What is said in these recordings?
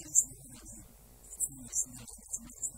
Thank you.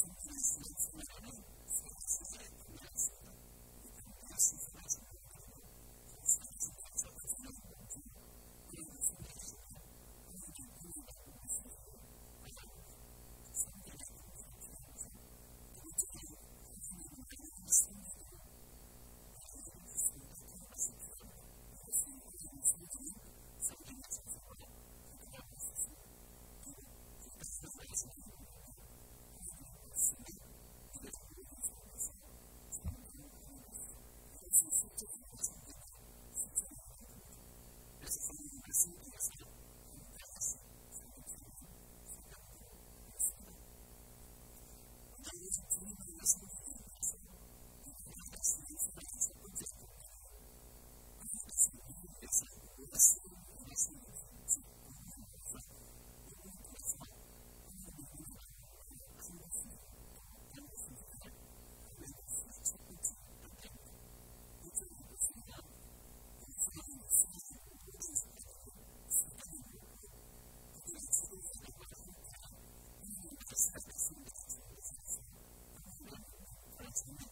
completion and fulfillment. Testament.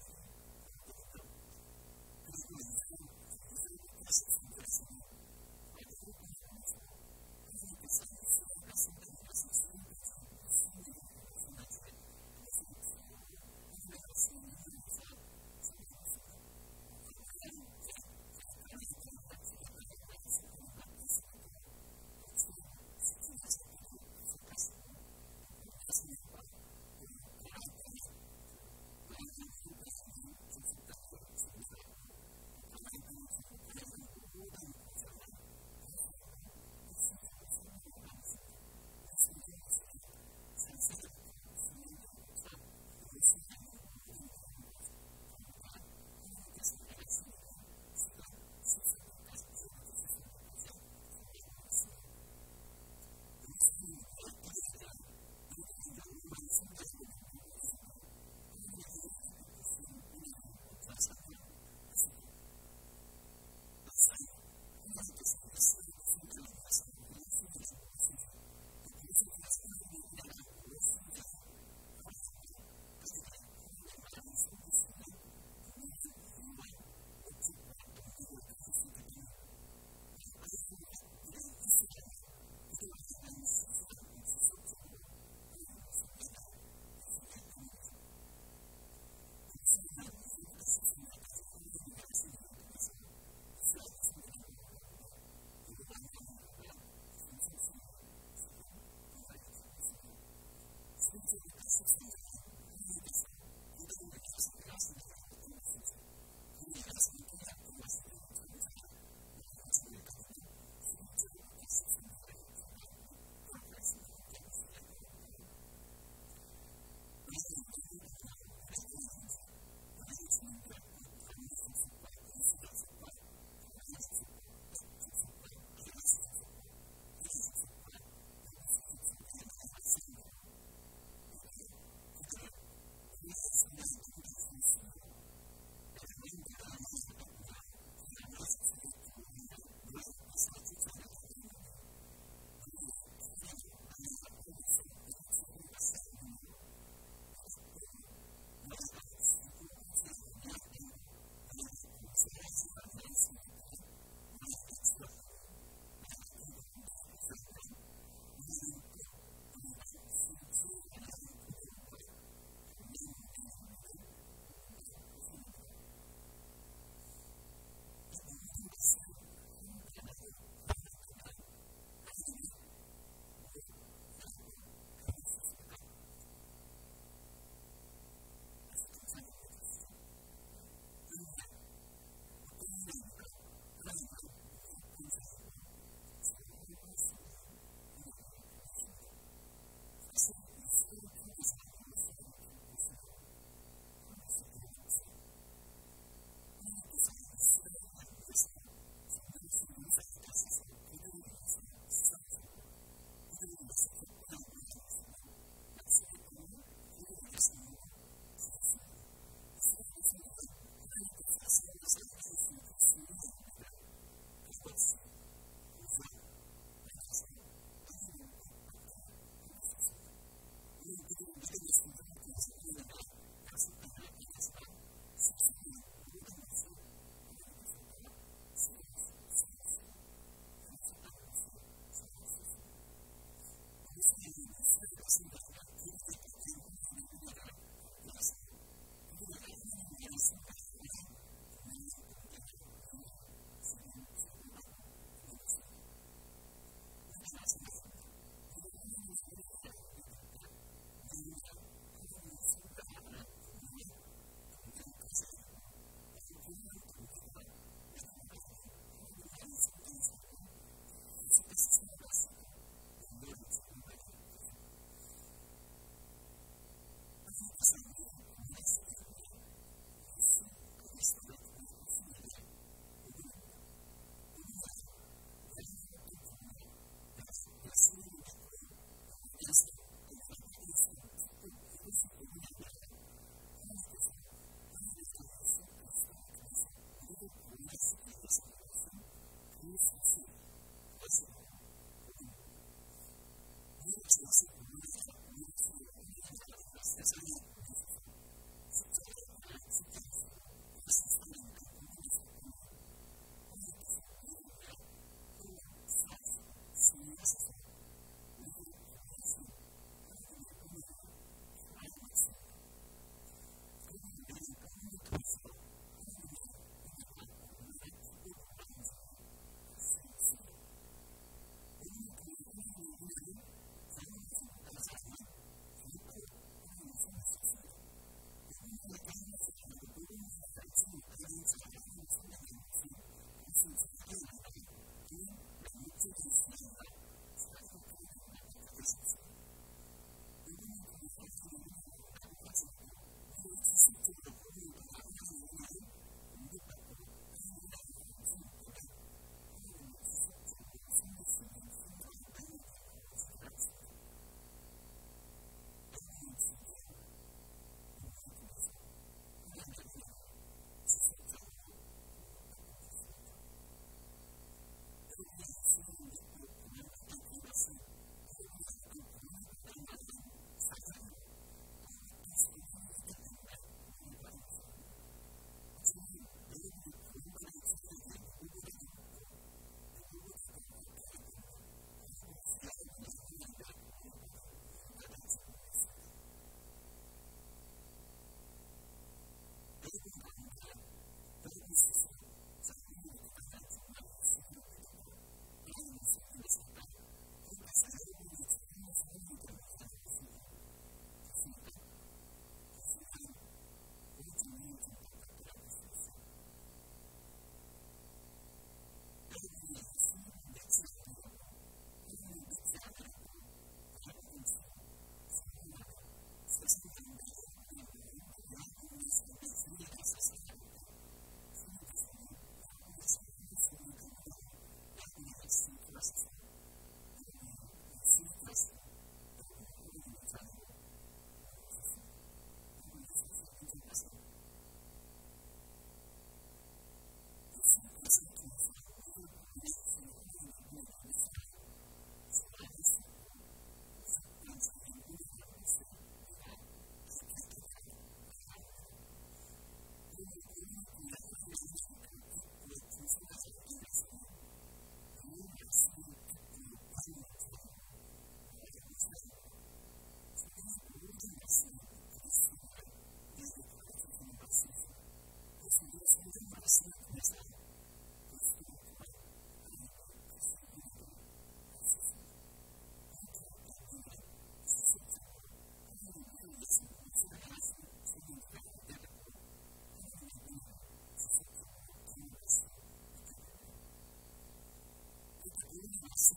Thank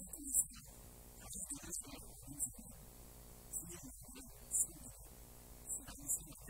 you.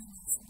use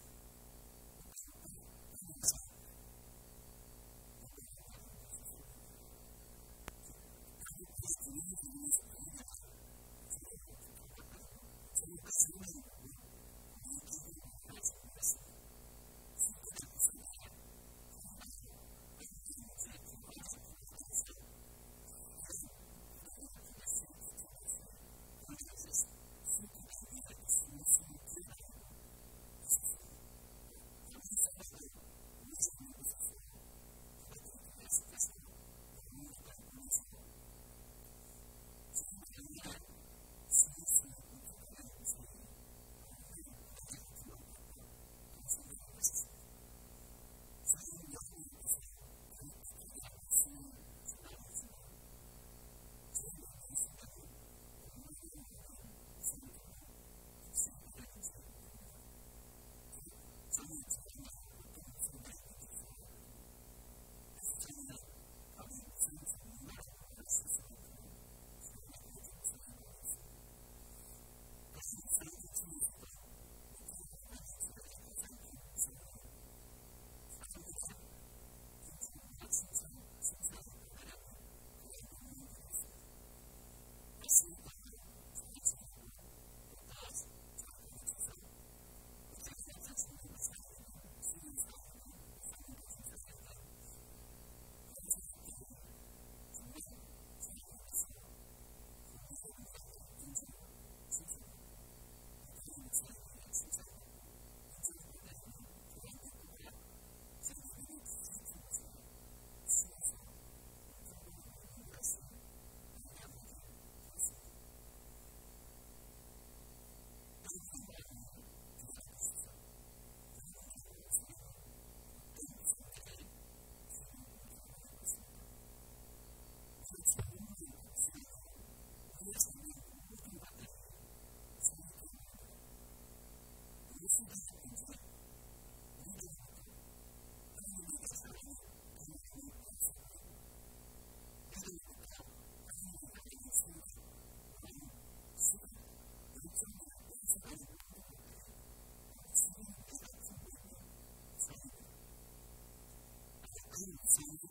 see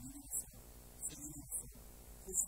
beautiful, beautiful. His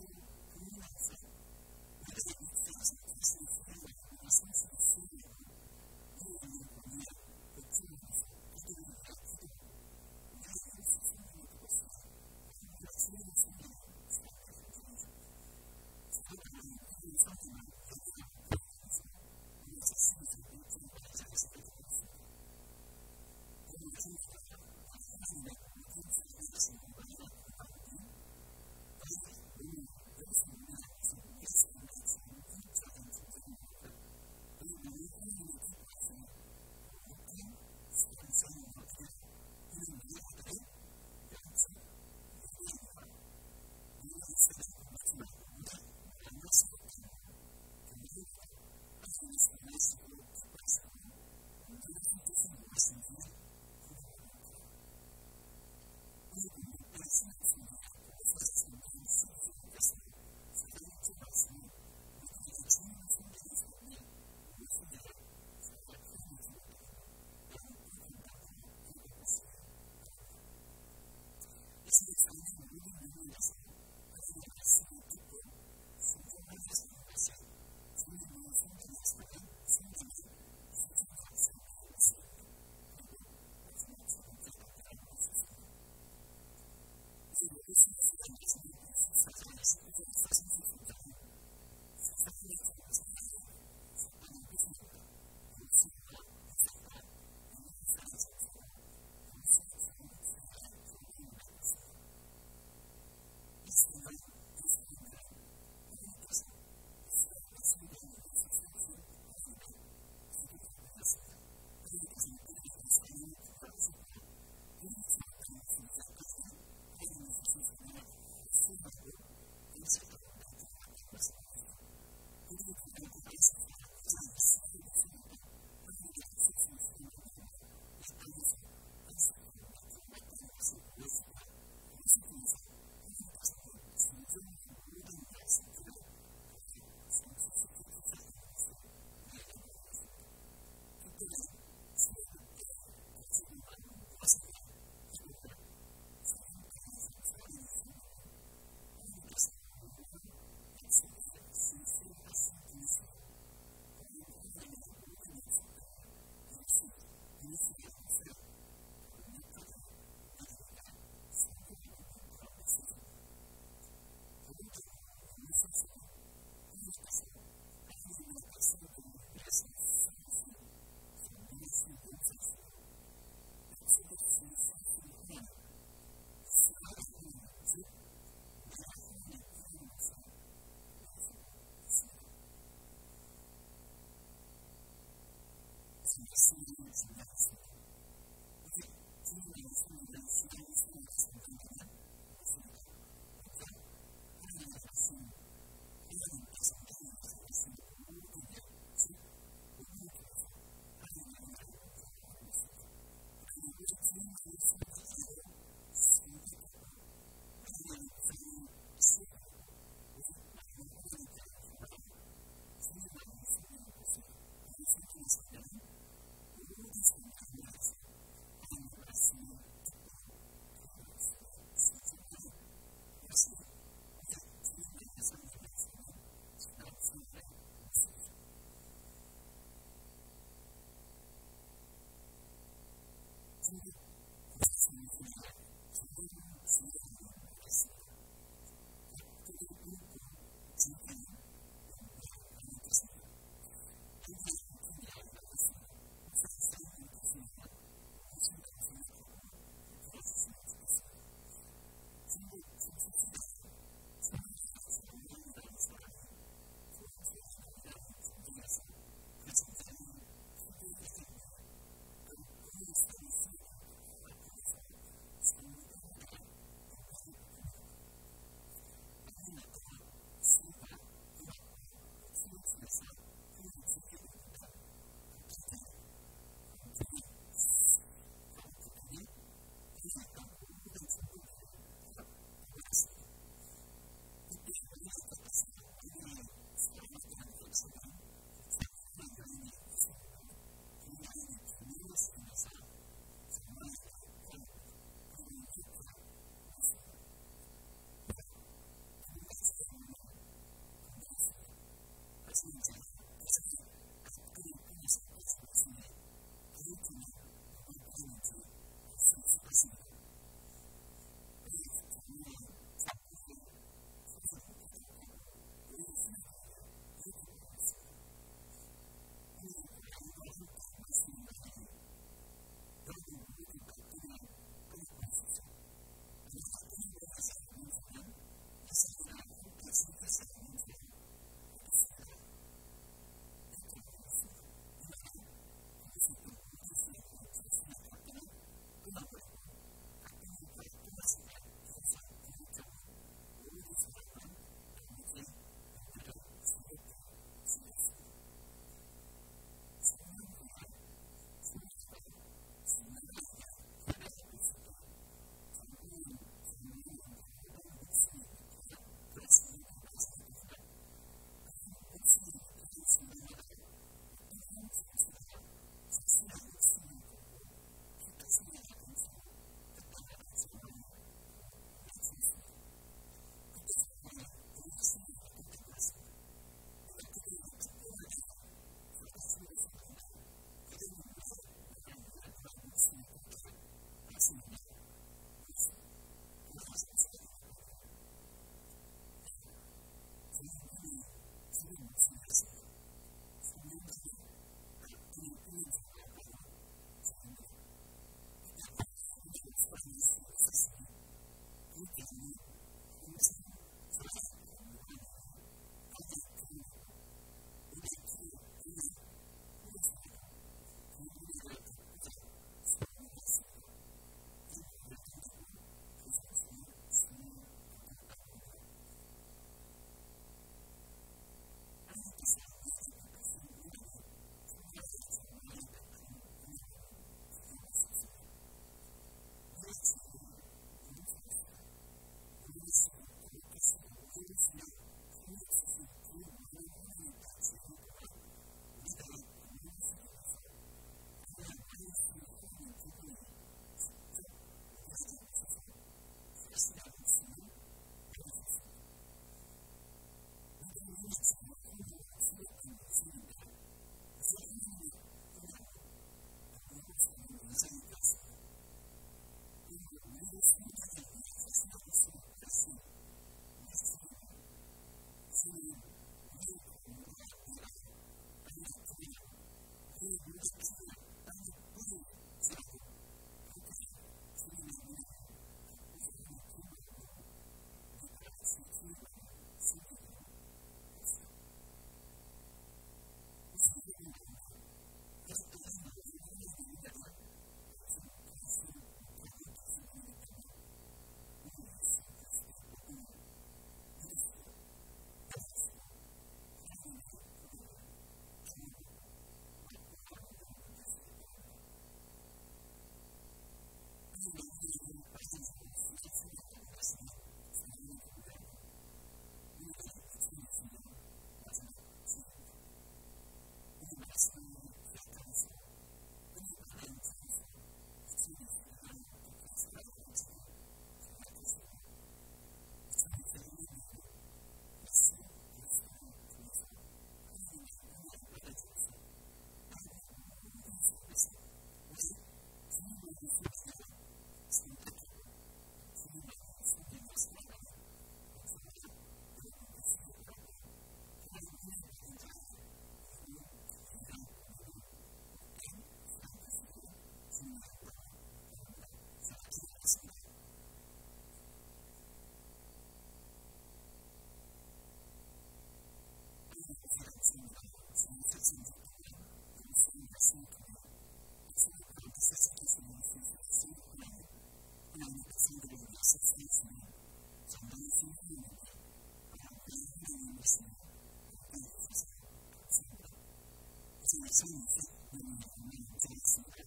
真の世の中に対する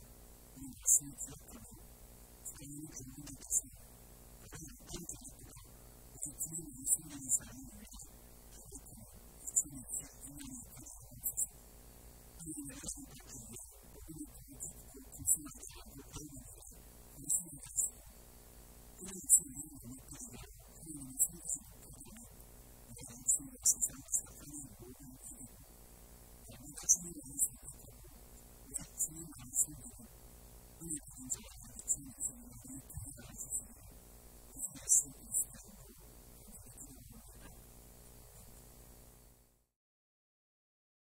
認識を作るそれによく見るとし、例えば、現在とか、実に西成さんによる